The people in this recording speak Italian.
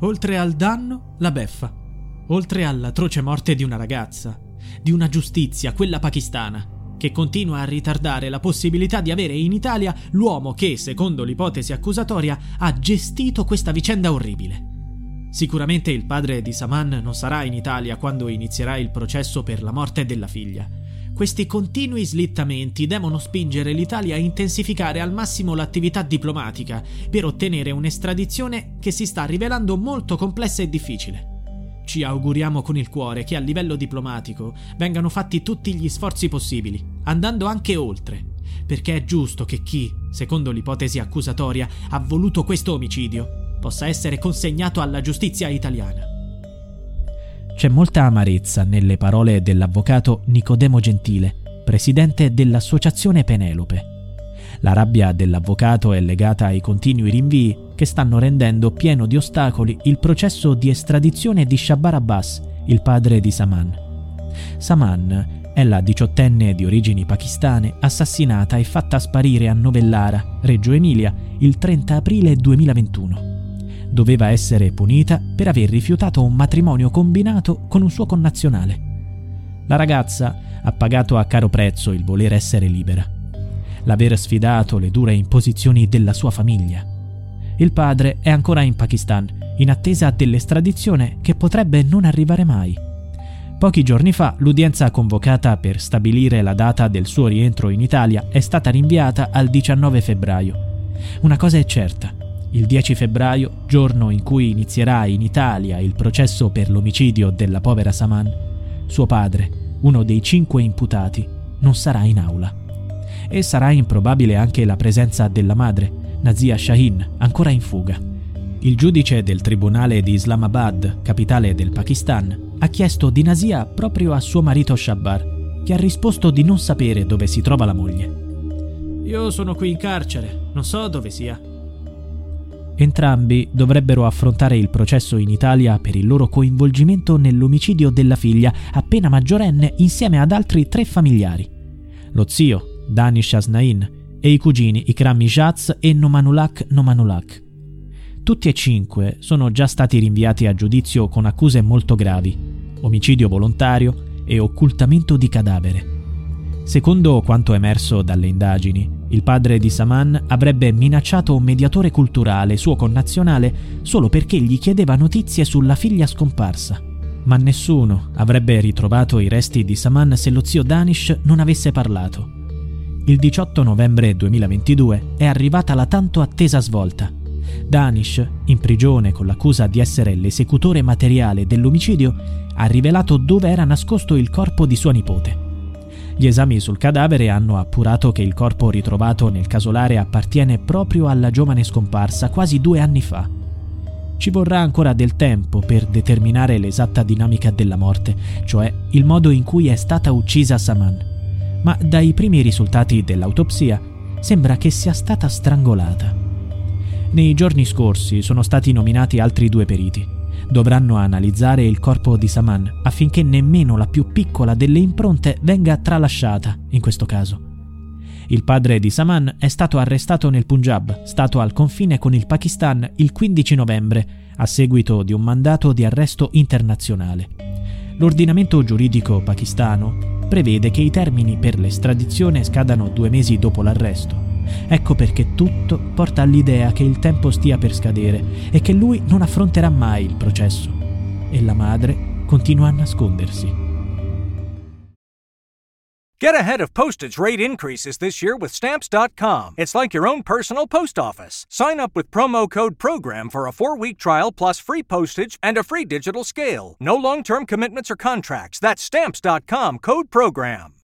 Oltre al danno, la beffa. Oltre all'atroce morte di una ragazza, di una giustizia, quella pakistana, che continua a ritardare la possibilità di avere in Italia l'uomo che, secondo l'ipotesi accusatoria, ha gestito questa vicenda orribile. Sicuramente il padre di Saman non sarà in Italia quando inizierà il processo per la morte della figlia. Questi continui slittamenti devono spingere l'Italia a intensificare al massimo l'attività diplomatica per ottenere un'estradizione che si sta rivelando molto complessa e difficile. Ci auguriamo con il cuore che a livello diplomatico vengano fatti tutti gli sforzi possibili, andando anche oltre, perché è giusto che chi, secondo l'ipotesi accusatoria, ha voluto questo omicidio possa essere consegnato alla giustizia italiana. C'è molta amarezza nelle parole dell'avvocato Nicodemo Gentile, presidente dell'Associazione Penelope. La rabbia dell'avvocato è legata ai continui rinvii che stanno rendendo pieno di ostacoli il processo di estradizione di Shabar Abbas, il padre di Saman. Saman è la diciottenne di origini pakistane assassinata e fatta sparire a Novellara, Reggio Emilia, il 30 aprile 2021. Doveva essere punita per aver rifiutato un matrimonio combinato con un suo connazionale. La ragazza ha pagato a caro prezzo il voler essere libera l'aver sfidato le dure imposizioni della sua famiglia. Il padre è ancora in Pakistan, in attesa dell'estradizione che potrebbe non arrivare mai. Pochi giorni fa l'udienza convocata per stabilire la data del suo rientro in Italia è stata rinviata al 19 febbraio. Una cosa è certa, il 10 febbraio, giorno in cui inizierà in Italia il processo per l'omicidio della povera Saman, suo padre, uno dei cinque imputati, non sarà in aula e sarà improbabile anche la presenza della madre, Nazia Shahin, ancora in fuga. Il giudice del tribunale di Islamabad, capitale del Pakistan, ha chiesto di Nazia proprio a suo marito Shabbar, che ha risposto di non sapere dove si trova la moglie. Io sono qui in carcere, non so dove sia. Entrambi dovrebbero affrontare il processo in Italia per il loro coinvolgimento nell'omicidio della figlia appena maggiorenne insieme ad altri tre familiari. Lo zio, Danish Asnain, e i cugini Ikram Ijaz e Nomanulak Nomanulak. Tutti e cinque sono già stati rinviati a giudizio con accuse molto gravi, omicidio volontario e occultamento di cadavere. Secondo quanto emerso dalle indagini, il padre di Saman avrebbe minacciato un mediatore culturale suo connazionale solo perché gli chiedeva notizie sulla figlia scomparsa. Ma nessuno avrebbe ritrovato i resti di Saman se lo zio Danish non avesse parlato il 18 novembre 2022 è arrivata la tanto attesa svolta. Danish, in prigione con l'accusa di essere l'esecutore materiale dell'omicidio, ha rivelato dove era nascosto il corpo di sua nipote. Gli esami sul cadavere hanno appurato che il corpo ritrovato nel casolare appartiene proprio alla giovane scomparsa quasi due anni fa. Ci vorrà ancora del tempo per determinare l'esatta dinamica della morte, cioè il modo in cui è stata uccisa Saman ma dai primi risultati dell'autopsia sembra che sia stata strangolata. Nei giorni scorsi sono stati nominati altri due periti. Dovranno analizzare il corpo di Saman affinché nemmeno la più piccola delle impronte venga tralasciata in questo caso. Il padre di Saman è stato arrestato nel Punjab, stato al confine con il Pakistan il 15 novembre, a seguito di un mandato di arresto internazionale. L'ordinamento giuridico pakistano prevede che i termini per l'estradizione scadano due mesi dopo l'arresto. Ecco perché tutto porta all'idea che il tempo stia per scadere e che lui non affronterà mai il processo. E la madre continua a nascondersi. Get ahead of postage rate increases this year with Stamps.com. It's like your own personal post office. Sign up with promo code PROGRAM for a four week trial plus free postage and a free digital scale. No long term commitments or contracts. That's Stamps.com code PROGRAM.